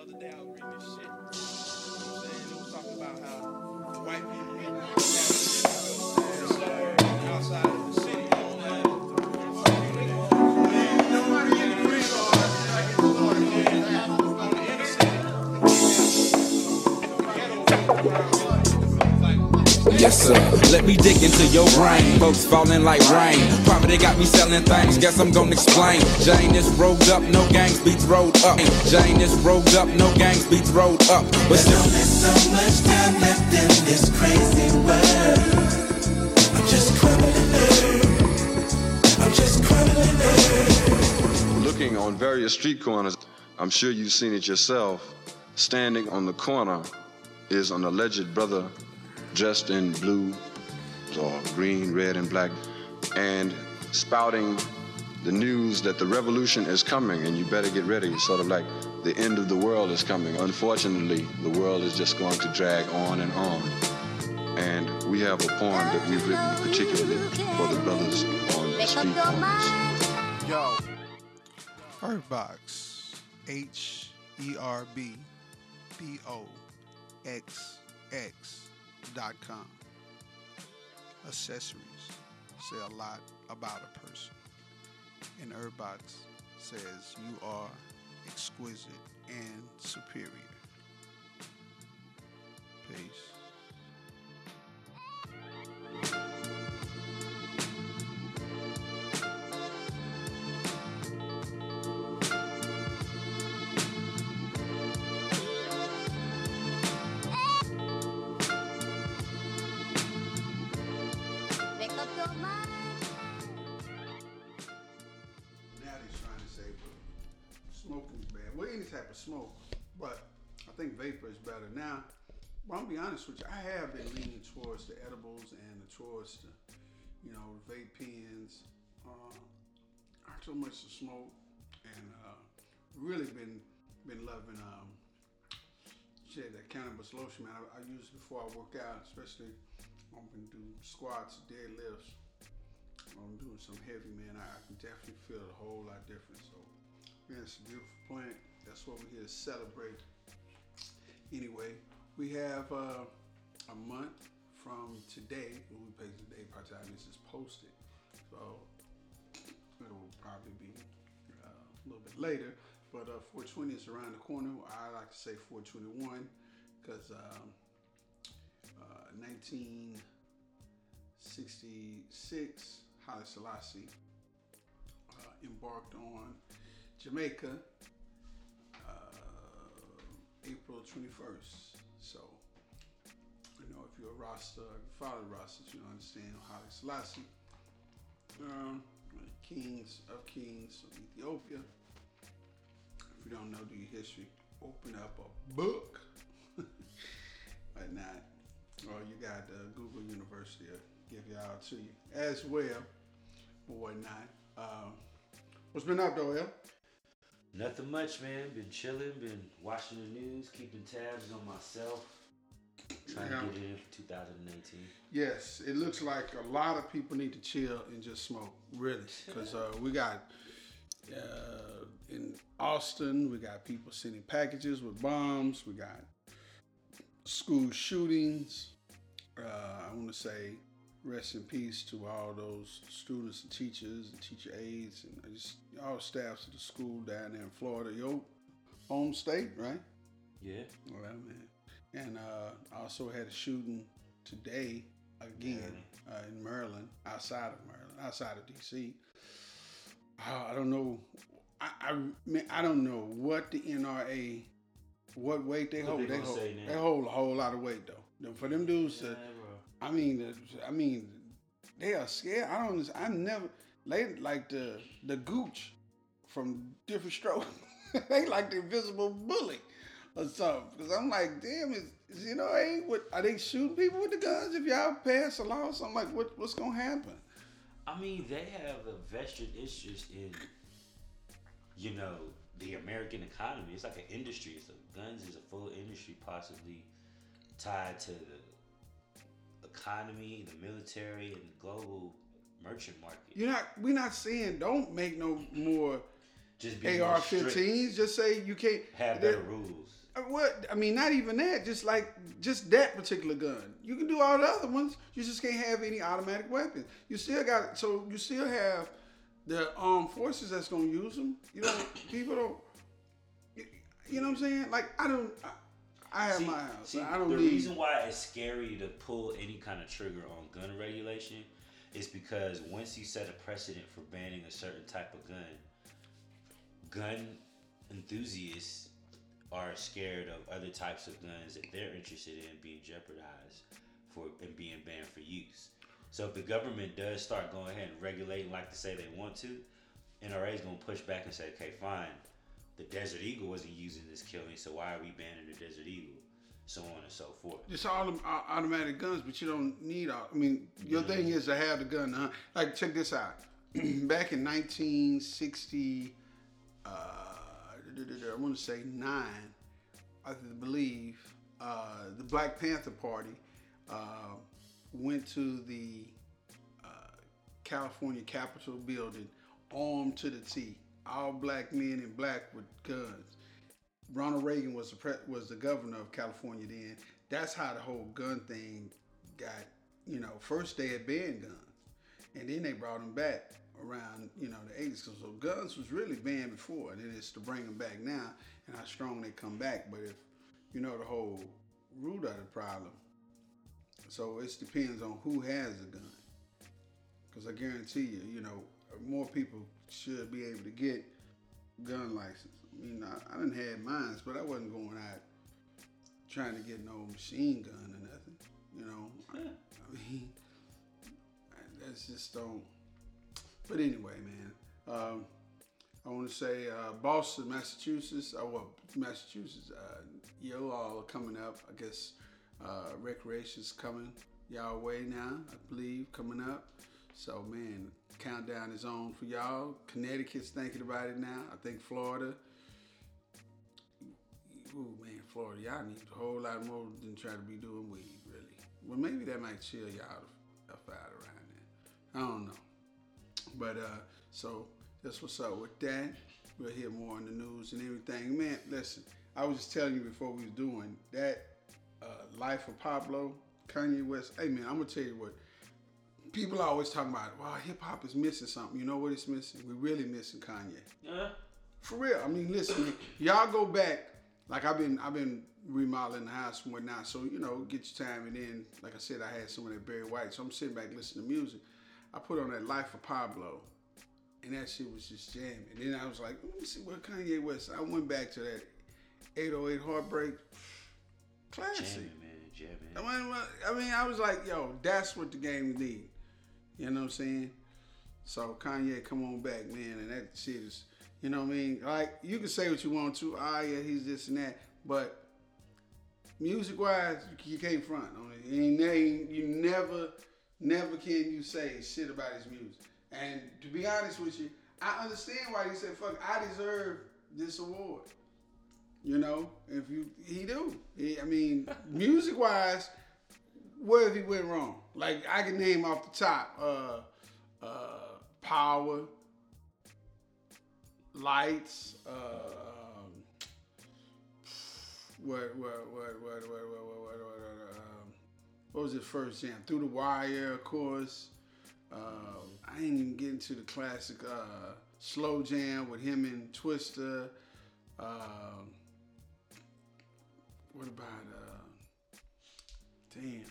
The other day I was reading this shit. Saying? It was talking about how white people outside of the Yes, sir. Let me dig into your brain. Folks falling like rain. Probably got me selling things. Guess I'm gonna explain. Jane is rolled up, no gangs beats rolled up. Jane is rolled up, no gangs beats rolled up. But still, There's only so much time left in this crazy world. I'm just crumbling earth. I'm just crumbling earth. looking on various street corners, I'm sure you've seen it yourself. Standing on the corner is an alleged brother dressed in blue or green, red, and black, and spouting the news that the revolution is coming and you better get ready. Sort of like the end of the world is coming. Unfortunately, the world is just going to drag on and on. And we have a poem that we've written particularly for the brothers on the street corners. Yo. Herbox. H E R B B O X X dot com. Accessories say a lot about a person. And Herbox says you are exquisite and superior. Peace. Smoking's bad. Well, any type of smoke, but I think vapor is better. Now, well, I'm gonna be honest with you. I have been leaning towards the edibles and towards the, you know, vape pens. Uh, not so much the smoke, and uh, really been been loving um, shit that cannabis lotion, man. I, I use it before I work out, especially when I'm gonna do squats, deadlifts. I'm doing some heavy, man. I, I can definitely feel a whole lot different. So, it's a beautiful plant. That's what we're here to celebrate. Anyway, we have uh, a month from today. When we pay today, the time this is posted. So, it'll probably be uh, a little bit later. But uh, 420 is around the corner. I like to say 421 because um, uh, 1966, Haile Selassie uh, embarked on Jamaica uh, April 21st. So, you know, if you're a Rasta, if you follow the Rastas, you understand Haile Selassie, um, kings of kings of Ethiopia. If you don't know, your history, open up a book. but not. Or you got uh, Google University give y'all to you as well or whatnot. Um, what's been up though? Nothing much, man. Been chilling, been watching the news, keeping tabs on myself. Trying Yeah. to get in for 2018. Yes, it looks like a lot of people need to chill and just smoke, really, because uh, we got uh, in Austin, we got people sending packages with bombs. We got school shootings. Uh, I want to say rest in peace to all those students and teachers and teacher aides and just all staffs of the school down there in Florida. Your home state, right? Yeah. Well, man. And uh, also had a shooting today again uh, in Maryland, outside of Maryland, outside of D.C. Uh, I don't know. I, I mean, I don't know what the NRA, what weight they What hold. they hold. They hold a whole lot of weight though. For them dudes Yeah, bro. I mean, I mean, they are scared. I don't. I never. They like the the gooch from Diff'rent Strokes. they like the invisible bully or something. Because I'm like, damn, is, is you know, hey, what are they shooting people with the guns? If y'all pass a law, so I'm like, what what's gonna happen? I mean, they have a vested interest in, you know, the American economy. It's like an industry. It's So guns is a full industry, possibly tied to the economy, the military, and the global merchant market. You're not. We're not saying don't make no more Just be more strict, AR-15s. Just say you can't Have that- rules. Uh, What I mean, not even that. Just like just that particular gun. You can do all the other ones. You just can't have any automatic weapons. You still got so you still have the armed forces that's gonna use them. You know, people don't. You, you know what I'm saying? Like I don't. I, I have See- my house. see, I don't the reason why it's scary to pull any kind of trigger on gun regulation is because once you set a precedent for banning a certain type of gun, gun enthusiasts are scared of other types of guns that they're interested in being jeopardized for and being banned for use. So if the government does start going ahead and regulating like to say they want to, NRA is gonna push back and say, okay, fine. The Desert Eagle wasn't using this killing, so why are we banning the Desert Eagle? So on and so forth. It's all them automatic guns, but you don't need all. I mean, your thing is to have the gun. Huh? Like, check this out. Back in 1960, uh, I want to say nine, I believe, uh, the Black Panther Party uh, went to the uh, California Capitol building armed to the T. All black men and black with guns. Ronald Reagan was the pre- was the governor of California then. That's how the whole gun thing got. You know, first they had banned guns, and then they brought them back around you know the 80s. So guns was really banned before, and then it's to bring them back now, and how strong they come back. But if you know the whole root of the problem, so it depends on who has the gun. Because I guarantee you, you know, more people should be able to get gun license. I mean, I, I didn't have mines, but I wasn't going out trying to get no machine gun or nothing. You know, I, I mean, I- that's just don't. But anyway, man, um, I want to say uh, Boston, Massachusetts. Uh, well, Massachusetts. Uh, yo, all are coming up. I guess uh, recreation's coming y'all way now. I believe coming up. So man, countdown is on for y'all. Connecticut's thinking about it now. I think Florida. Ooh man, Florida, y'all need a whole lot more than try to be doing weed, really. Well, maybe that might chill y'all out around there. I don't know. But uh, so that's what's up with that. We'll hear more on the news and everything. Man, listen, I was just telling you before we was doing that uh, Life of Pablo, Kanye West. Hey man, I'm gonna tell you what. People are always talking about, wow, hip hop is missing something. You know what it's missing? We're really missing Kanye. Yeah. For real. I mean, listen, y'all go back. Like I've been, I've been remodeling the house and whatnot. So you know, get your time. And then, like I said, I had some of that Barry White. So I'm sitting back listening to music. I put on that Life of Pablo, and that shit was just jamming. And then I was like, let me see what Kanye West. I went back to that 808 Heartbreak. Classic. Jamming, man. Jamming. I mean, I mean, I was like, yo, that's what the game need. You know what I'm saying? So Kanye, come on back, man, and that shit is, you know what I mean? Like you can say what you want to, ah, yeah, he's this and that, but music wise, you can't front on it. You, never, never can you say shit about his music. And to be honest with you, I understand why he said, "Fuck, I deserve this award." You know, if you he do. He, I mean, music wise, where have he went wrong? Like I can name off the top, uh, uh, Power, Lights, uh, um, what, what, what, what, what, what, what, what, what, um, what was his first jam? Through the Wire, of course. Um, I ain't even getting to the classic uh, slow jam with him and Twista. Um, what about uh, damn?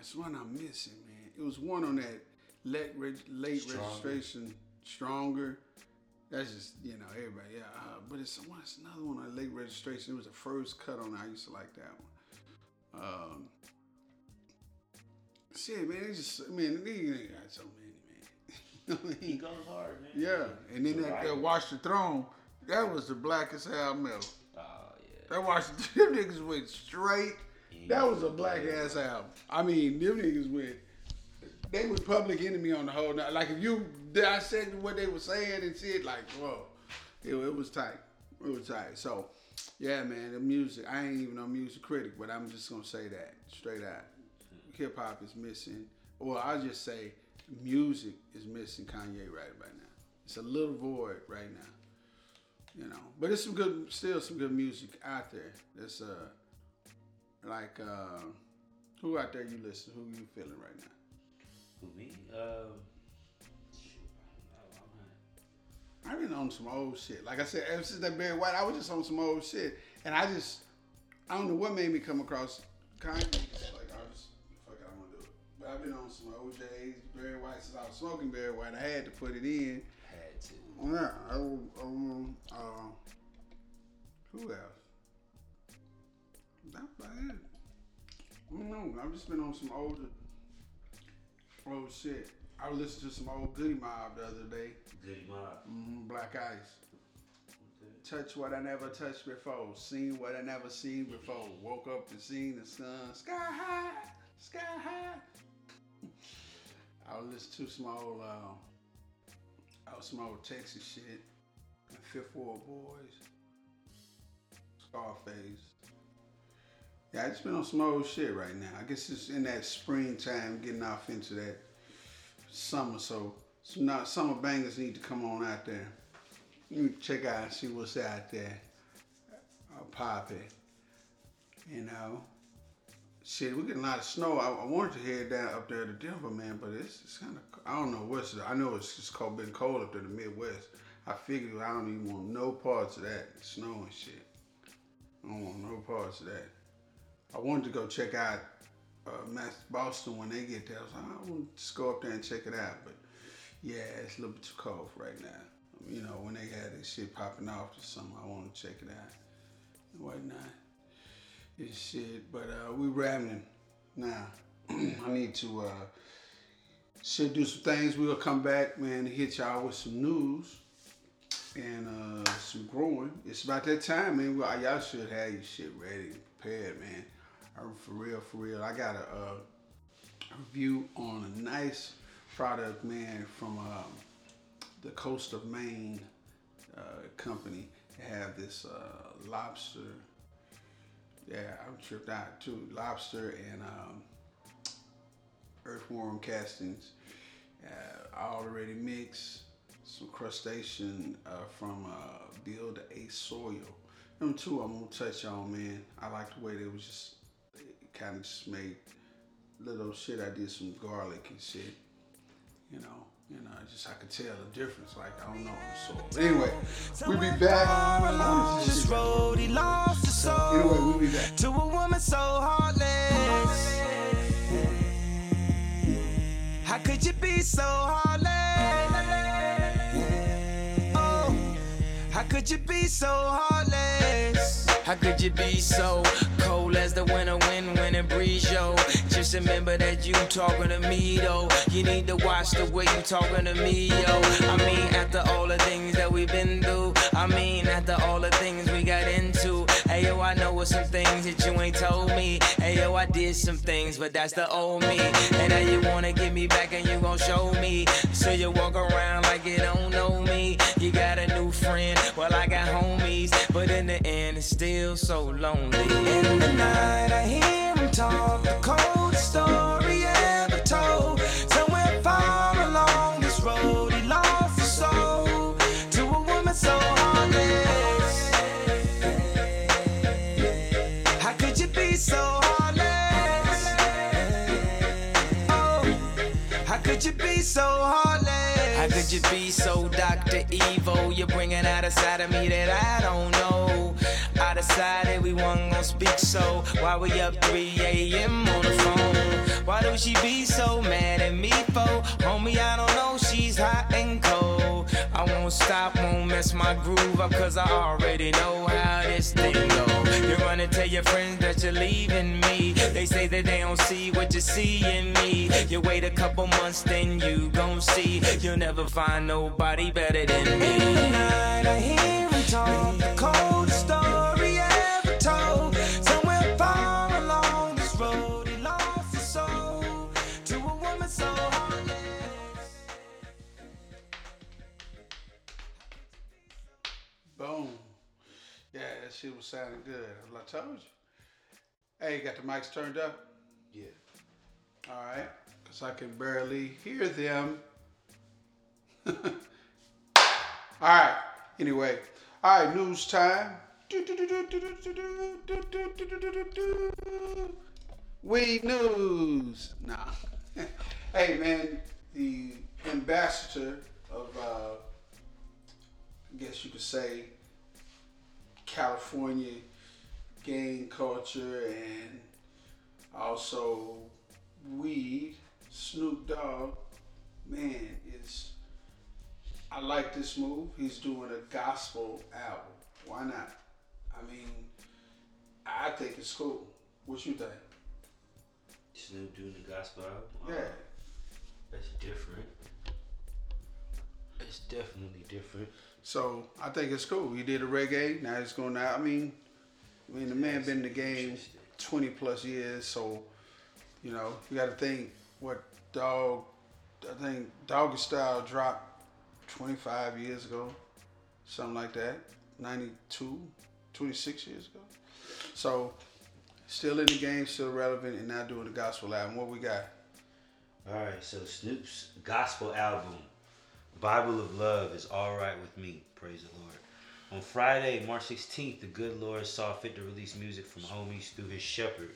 That's one I'm missing, man. It was one on that late, reg- late Stronger. registration, stronger. That's just you know everybody, yeah. Uh, but it's one, it's another one on late registration. It was the first cut on. it. I used to like that one. Um, shit, man. It's just man, they ain't got so many, man. You know what I He goes hard, man. Yeah, and then that, that Watch the Throne, that was the blackest album ever. Oh yeah. That Watch the them niggas went straight. That was a black ass album. I mean, them niggas went. They was Public Enemy on the whole. night. Like if you dissect what they were saying and shit, like whoa, it, it was tight. It was tight. So, yeah, man, the music. I ain't even a music critic, but I'm just gonna say that straight out. Hip hop is missing, or I'll just say music is missing Kanye right about now. It's a little void right now. you know. But it's some good, still some good music out there. It's uh, like uh, who out there you listen? Who you feeling right now? Who me? Shoot, I don't know. I'm I've been on some old shit. Like I said, ever since that Barry White, I was just on some old shit, and I just, I don't know what made me come across Kanye. Like I just, fuck it, I'm gonna do it. But I've been on some OJ's, Barry White since I was smoking Barry White. I had to put it in. Had to. Yeah, I, um, uh, who else? About it. I don't know. I've just been on some older, old shit. I listened to some old Goodie Mob the other day. Goodie Mob. hmm Black Ice. Okay. Touch what I never touched before. Seen what I never seen before. Woke up and seen the sun. Sky high, sky high. I was listening to some old, uh, oh, some old Texas shit. Fifth Ward Boys. Scarface. Yeah, I just been on some old shit right now. I guess it's in that springtime, getting off into that summer. So some not summer bangers need to come on out there. You check out and see what's out there. I'll pop it. You know. Shit, we getting a lot of snow. I, I wanted to head down up there to Denver, man, but it's, it's kind of I don't know what's I know it's just cold, been cold up there in the Midwest. I figured I don't even want no parts of that snow and shit. I don't want no parts of that. I wanted to go check out uh, Boston when they get there. I was like, I want to just go up there and check it out, but yeah, it's a little bit too cold right now. You know, when they had this shit popping off or something, I want to check it out and whatnot. This shit, but uh, we rambling now. I need to uh, should do some things. We'll come back, man, hit y'all with some news and uh, some growing. It's about that time, man. Y'all should have your shit ready, prepared, man. Uh, For real, for real. I got a, review on a nice product, man, from um, the coast of Maine uh, company. They have this uh, lobster. Yeah, I'm tripped out too. Lobster and um, earthworm castings, uh, already mixed. Some crustacean from Build a Soil. Them two I'm gonna touch on, man. I like the way they was just kind of just made little shit. I did some garlic and shit. You know, you know, just I could tell the difference. Like I don't know the. But anyway, we be back. road, he lost his soul Anyway, we be back. to a woman so heartless. How could you be so heartless? Oh, how could you be so heartless? How could you be so cold as the winter wind when it breeze, yo? Just remember that you talking to me, though. You need to watch the way you talking to me, yo. I mean, after all the things that we've been through, I mean, after all the things we got into. Hey, yo, I know what some things that you ain't told me. Hey, yo, I did some things, but that's the old me. And now you wanna get me back and you gon' show me. So you walk around like you don't know me. But in the end, it's still so lonely. In the night, I hear him talk the coldest story ever could you be so Dr. Evil? You're bringing out a side of me that I don't know. I decided we wasn't gonna speak, so why we up 3 a.m. on the phone? Why do she be so mad at me for? Homie, I don't know, she's hot and cold. I won't stop, won't mess my groove up, cause I already know how this thing go. You run and tell your friends that you're leaving me. They say that they don't see what you see in me. You wait a couple months, then you gon' see. You'll never find nobody better than me. Tonight I hear him talk the coldest story ever told. Somewhere far along this road, he lost his soul to a woman so heartless. Boom. That shit was sounding good. I told you. Hey, you got the mics turned up? Yeah. All right. Because I can barely hear them. All right. Anyway, All right, news time. Weed news. Nah. hey man, the ambassador of, uh, I guess you could say, California gang culture and also weed, Snoop Dogg, man, is I like this move. He's doing a gospel album. Why not? I mean, I think it's cool. What you think? Snoop doing the gospel album. Yeah. Uh, that's different. It's definitely different. So I think it's cool. You did a reggae. Now it's going out. I mean, I mean the man been in the game twenty plus years. So you know you got to think what dog. I think Doggy Style dropped twenty five years ago, something like that. 92, 26 years ago. So still in the game, still relevant, and now doing the gospel album. What we got? All right, so Snoop's gospel album, Bible of Love, is all right with me. Praise the Lord. On Friday, March 16th, the good Lord saw fit to release music from homies through his shepherd,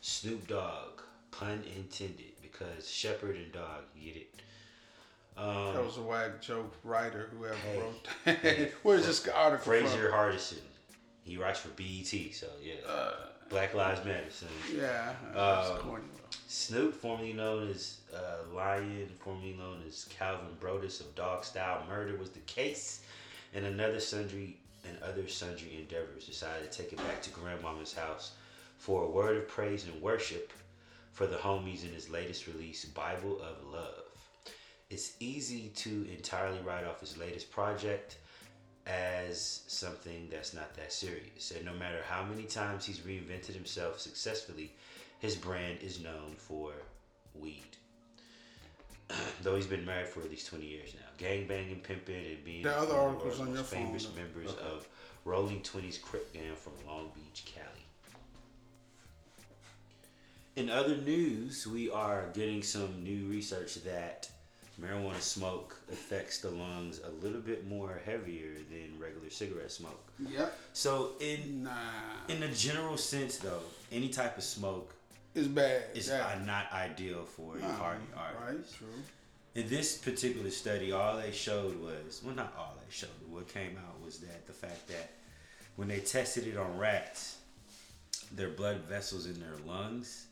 Snoop Dogg. Pun intended, because shepherd and dog, get it. Um, That was a whack joke writer, whoever Hey. wrote that. Where's this article Fraser from? Hardison. He writes for BET, so yeah. Uh, Black Lives Matter. So. Yeah, that's Um, corny. Snoop, formerly known as uh, Lion, formerly known as Calvin Broadus of Dog Style Murder, was the case, and another sundry and other sundry endeavors decided to take it back to Grandmama's house for a word of praise and worship for the homies in his latest release, Bible of Love. It's easy to entirely write off his latest project as something that's not that serious. And no matter how many times he's reinvented himself successfully, his brand is known for weed. Though he's been married for at least 20 years now. Gang banging, pimping, and being The other one of article's the on your most phone, famous though. members Okay. of Rolling 20s Crip Gang from Long Beach, Cali. In other news, we are getting some new research that marijuana smoke affects the lungs a little bit more heavier than regular cigarette smoke. Yep. So in Nah. in a general sense though, any type of smoke It's bad. It's uh, not ideal for your heart Right, true. In this particular study, all they showed was well, not all they showed. What came out was that the fact that when they tested it on rats, their blood vessels in their lungs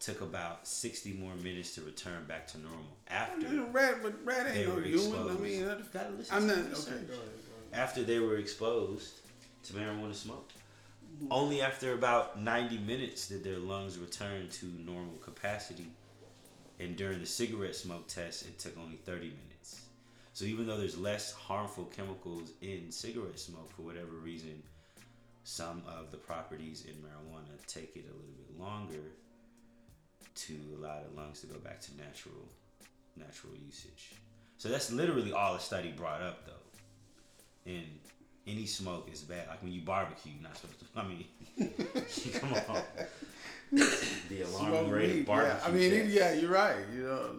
took about 60 more minutes to return back to normal after You know, rat, but rat they ain't no were exposed. I mean, gotta listen I'm not. Okay, go ahead. Go ahead. after they were exposed to marijuana smoke. Only after about 90 minutes did their lungs return to normal capacity. And during the cigarette smoke test, it took only 30 minutes. So even though there's less harmful chemicals in cigarette smoke, for whatever reason, some of the properties in marijuana take it a little bit longer to allow the lungs to go back to natural natural usage. So that's literally all the study brought up though. And any smoke is bad. Like when you barbecue, you're not supposed to I mean come on. the alarming Smoke rate weed, of barbecue. Yeah, I mean, it, yeah, you're right. You know,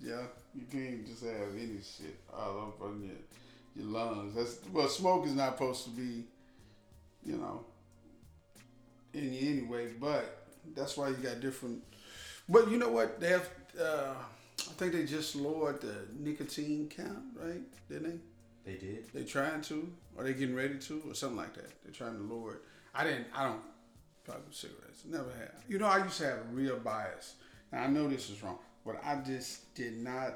yeah, you can't just have any shit all up on your your lungs. That's well, smoke is not supposed to be, you know, in you anyway. But that's why you got different. But you know what? They have. Uh, I think they just lowered the nicotine count, right? Didn't they? They did. They trying to, or they getting ready to, or something like that. They're trying to lower it. I didn't. I don't with cigarettes. Never have. You know, I used to have a real bias. Now I know this is wrong, but I just did not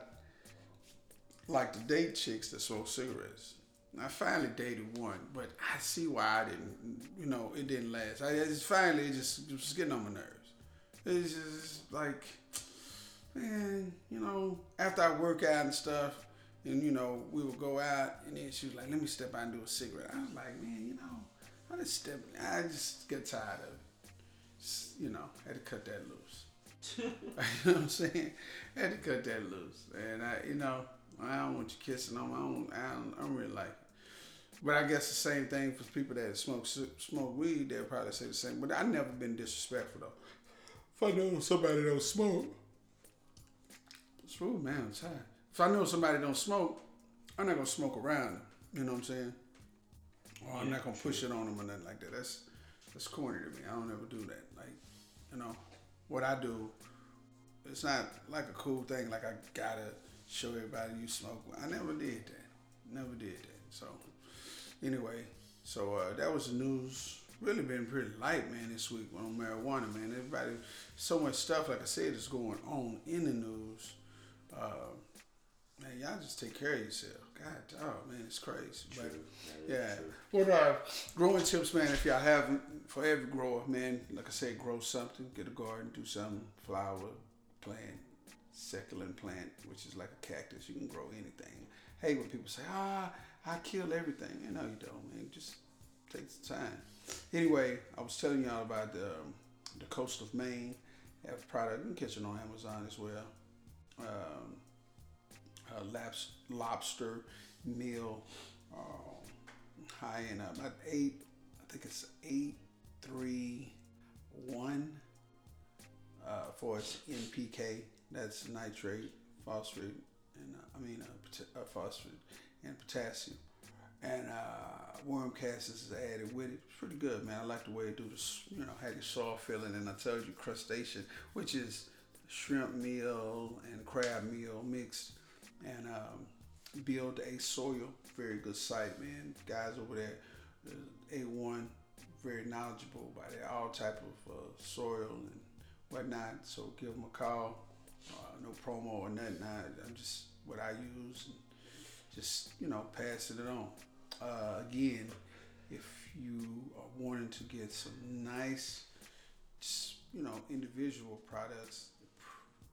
like to date chicks that smoke cigarettes. I finally dated one, but I see why I didn't. You know, it didn't last. I I just finally it just it was getting on my nerves. It's just like, man, you know, after I work out and stuff, and you know, we would go out, and then she was like, "Let me step out and do a cigarette." I was like, "Man, you know, I just step. I just get tired of it. Just, you know, had to cut that loose. you know what I'm saying? had to cut that loose, and I, you know, I don't want you kissing on. I don't. I don't, I don't really like it. But I guess the same thing for people that smoke smoke weed. They'll probably say the same. But I've never been disrespectful though. If I know somebody don't smoke, it's rude, man. I'm tired. If I know somebody don't smoke, I'm not gonna smoke around them. You know what I'm saying? or I'm not gonna push it on them or nothing like that. That's that's corny to me. I don't ever do that. Like, you know, what I do, it's not like a cool thing. Like I gotta show everybody you smoke. I never did that. Never did that. So anyway, so uh, that was the news. Really been pretty light, man, this week on marijuana, man. Everybody, so much stuff, like I said, is going on in the news. Uh, man, y'all just take care of yourself. God, oh man, it's crazy. But yeah, but uh, growing tips, man. If y'all haven't, for every grower, man, like I said, grow something, get a garden, do something, flower, plant, succulent plant, which is like a cactus. You can grow anything. Hey, when people say, ah, I kill everything, you know you don't, man. Just takes time. Anyway, I was telling y'all about the um, the coast of Maine. Have a product. You can catch it on Amazon as well. Um, uh, laps, lobster meal, uh, high in about eight. I think it's eight three one uh, for its NPK. That's nitrate, phosphate, and uh, I mean uh, uh, phosphate and potassium. And worm castings is added with it. It's pretty good, man. I like the way it do this. You know, had the soft filling, and I told you crustacean, which is shrimp meal and crab meal mixed, and um, build a soil. Very good site, man. Guys over there, uh, A1, very knowledgeable about it, all type of uh, soil and whatnot. So give them a call. Uh, no promo or nothing. I, I'm just what I use and just you know passing it on. Uh, again, if you are wanting to get some nice, just, you know, individual products,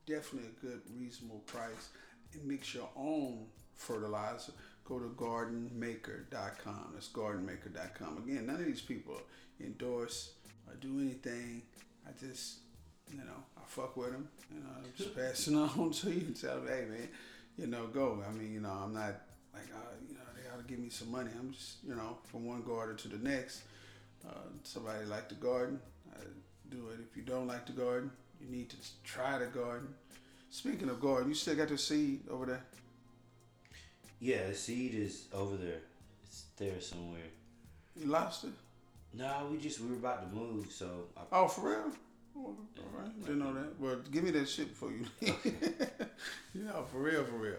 definitely a good reasonable price, and mix your own fertilizer. Go to gardenmaker.com. That's gardenmaker.com. Again, none of these people endorse or do anything. I just, you know, I fuck with them. You know, I'm just passing on to you and tell them, hey, man, you know, go. I mean, you know, I'm not like, uh, you know, they ought to give me some money. I'm just, you know, from one garden to the next. Uh, somebody like the garden, I do it. If you don't like the garden, you need to try the garden. Speaking of garden, you still got the seed over there? Yeah, the seed is over there. It's there somewhere. You lost it? No, we just we were about to move, so I, Oh, for real? All right, didn't know that. Well, give me that shit before you leave. you know, for real, for real.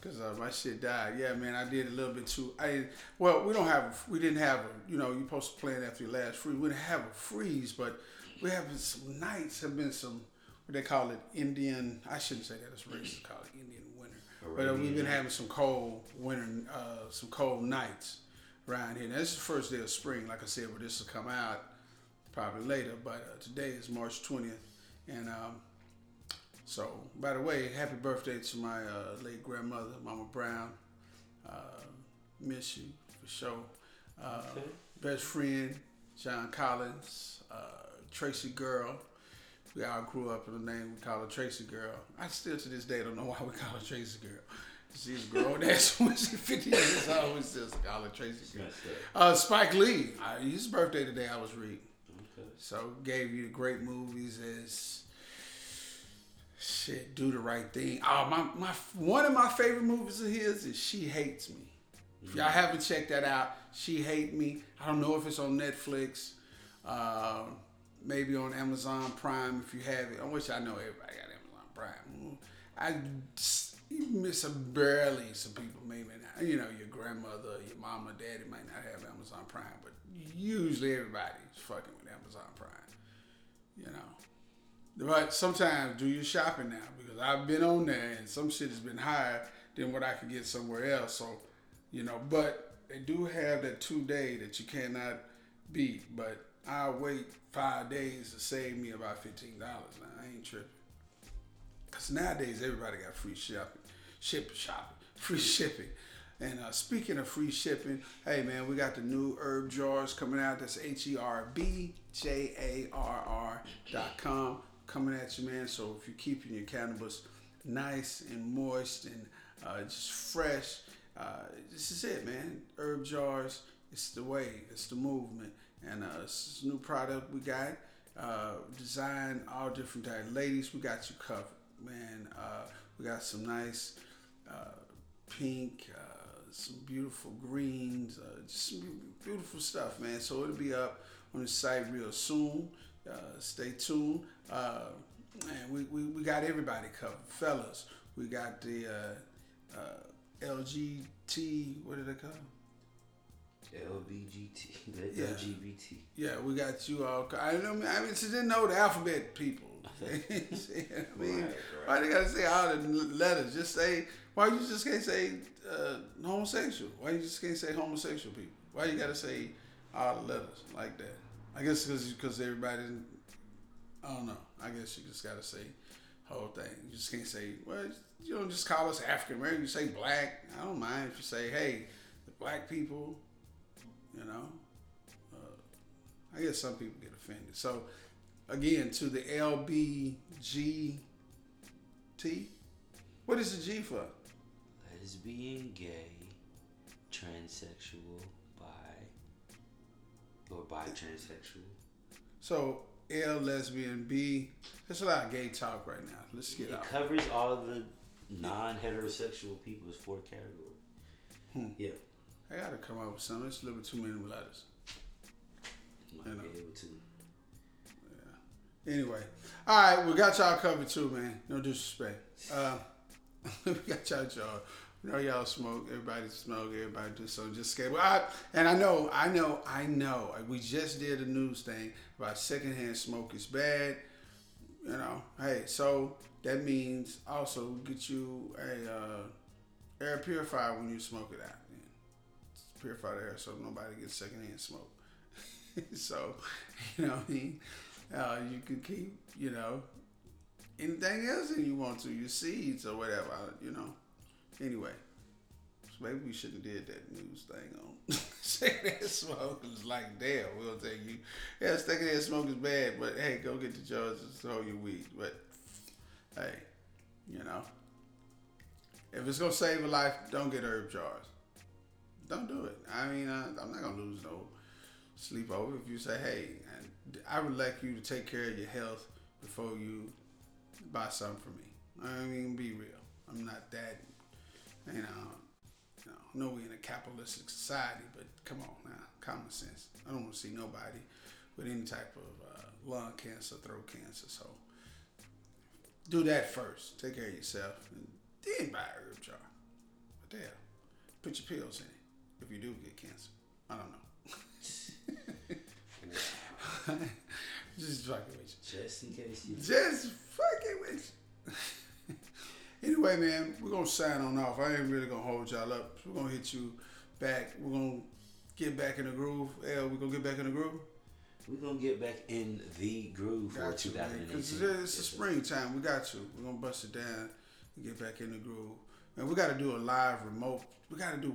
Cause uh, my shit died. Yeah, man, I did a little bit too. I well, we don't have, we didn't have a, you know, you're supposed to plan after your last freeze. We didn't have a freeze, but we have some nights have been some, what they call it, Indian. I shouldn't say that. It's racist. Call it Indian winter. But uh, we've been having some cold winter, uh, some cold nights around here. Now, this is the first day of spring. Like I said, but this will come out probably later. But uh, today is March 20th, and um, so, by the way, happy birthday to my uh, late grandmother, Mama Brown. Uh, miss you for sure. Uh, Okay. Best friend, John Collins, uh, Tracy Girl. We all grew up in the name. We call her Tracy Girl. I still to this day don't know why we call her Tracy Girl. She's a grown ass when she's 50 years old. We still call her Tracy Girl. Uh, Spike Lee. Uh, his birthday today. I was reading. Okay. So gave you great movies as shit, do the right thing. Oh my my one of my favorite movies of his is She Hates Me. If y'all haven't checked that out, She Hate Me. I don't know if it's on Netflix, uh, maybe on Amazon Prime if you have it. I wish I know everybody got Amazon Prime. Mm-hmm. I miss a barely some people maybe not. You know, your grandmother, your mom or daddy might not have Amazon Prime, but usually everybody's fucking with Amazon Prime. You know. But sometimes do your shopping now because I've been on there and some shit has been higher than what I could get somewhere else. So, you know, but they do have that two day that you cannot beat. But I'll wait five days to save me about fifteen dollars. Now I ain't tripping. Cause nowadays everybody got free shipping, ship shopping, free shipping. And uh, speaking of free shipping, hey man, we got the new herb jars coming out. That's H E R B J A R R dot com coming at you, man. So if you're keeping your cannabis nice and moist and uh, just fresh, uh, this is it, man. Herb jars, it's the way, it's the movement, and uh, a new product we got. Uh, design all different types. Ladies, we got you covered, man. Uh, we got some nice uh, pink, uh, some beautiful greens, uh, just some beautiful stuff, man. So it'll be up on the site real soon. Stay tuned. Man, we, we, we got everybody covered. Fellas, we got the LGT, what did they call it? LBGT, Yeah. LGBT. Yeah, we got you all. I mean, I mean, she didn't know the alphabet people. I mean, Right, why they gotta say all the letters? Just say. Why you just can't say uh, homosexual? Why you just can't say homosexual people? Why you gotta say all the letters like that? I guess because because everybody. I don't know. I guess you just gotta say whole thing. You just can't say well. You don't just call us African American. You say black. I don't mind if you say hey, the black people. You know. I guess some people get offended. So, again, to the LBGT, what is the G for? Lesbian, gay, transsexual, bi, or bi transsexual. So, L, lesbian, B. There's a lot of gay talk right now. Let's get It out. covers all the non heterosexual people as four categories. Hmm. Yeah. I gotta come up with something. It's a little bit too many letters. Might You know. be able to. Anyway, all right, we got y'all covered too, man. No disrespect. Uh, we got y'all, y'all. You know y'all smoke. Everybody smoke. Everybody do so. Just skate. Well, I, and I know, I know, I know. We just did a news thing about secondhand smoke is bad. You know, hey, so that means also get you a uh, air purifier when you smoke it out. Purify the air so nobody gets secondhand smoke. so, you know I mean? Uh, you can keep, you know, anything else that you want to, your seeds or whatever, you know. Anyway, so maybe we shouldn't did that news thing on secondhand smoke. It's like, damn, we'll take you. Yeah, secondhand smoke is bad, but hey, go get the jars and throw your weed. But hey, you know, if it's gonna save a life, don't get herb jars. Don't do it. I mean, I, I'm not gonna lose no sleep over if you say, hey, I would like you to take care of your health before you buy something for me. I mean, be real. I'm not that, you know, you know, we're in a capitalistic society, but come on now, common sense. I don't want to see nobody with any type of uh, lung cancer, throat cancer. So do that first. Take care of yourself, and then buy a herb jar. But there, put your pills in it if you do get cancer. I don't know. Just fucking with you. Just in case you. Just fucking with you. anyway, man, we're gonna sign on off. I ain't really gonna hold y'all up. We're gonna hit you back. We're gonna get back in the groove. L, we're gonna get back in the groove. We're gonna get back in the groove for you, 2018. Because it's the springtime. We got to. We're gonna bust it down and get back in the groove. Man, we gotta do a live remote. We gotta do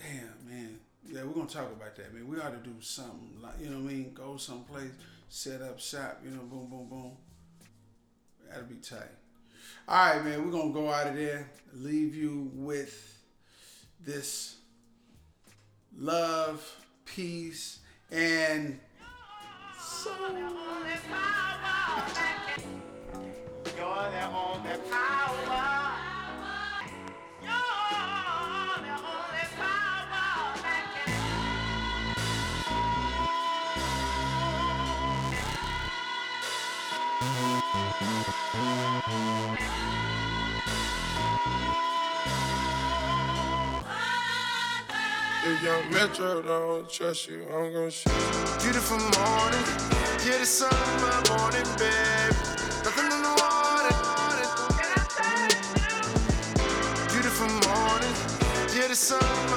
damn man. Yeah, we're gonna talk about that, man. We ought to do something like you know what I mean, go someplace, set up shop, you know, boom, boom, boom. That'll be tight. All right, man, we're gonna go out of there, leave you with this Metro don't trust you, I'm gonna shoot. Beautiful morning, you're the sun my morning, babe. Nothing in the water. Beautiful morning, you're the sun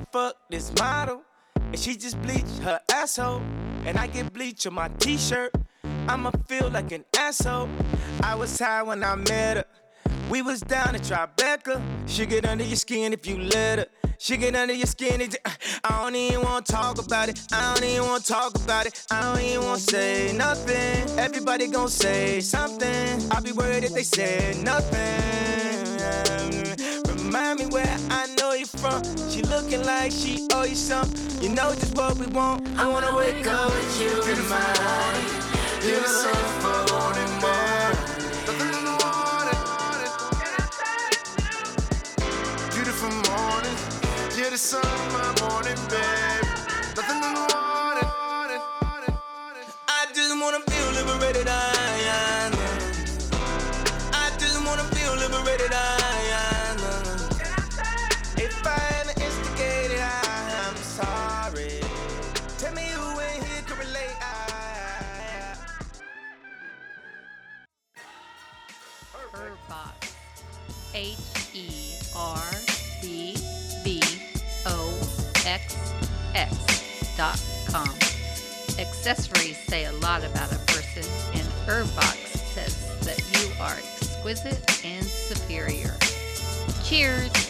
I fuck this model and she just bleach her asshole, and I get bleach on my t-shirt, I'ma feel like an asshole. I was high when I met her. We was down at Tribeca. She get under your skin if you let her. She get under your skin. It, I don't even wanna talk about it. I don't even wanna talk about it. I don't even wanna say nothing. Everybody gon' say something. I'll be worried if they say nothing. Remind me where I know you from. She looking like she owe you something. You know just what we want. I wanna wake up with you in the morning. You're sun for more. Nothing in the water. Beautiful morning. You're the sun my morning, babe. Accessories say a lot about a person, and Herbox says that you are exquisite and superior. Cheers!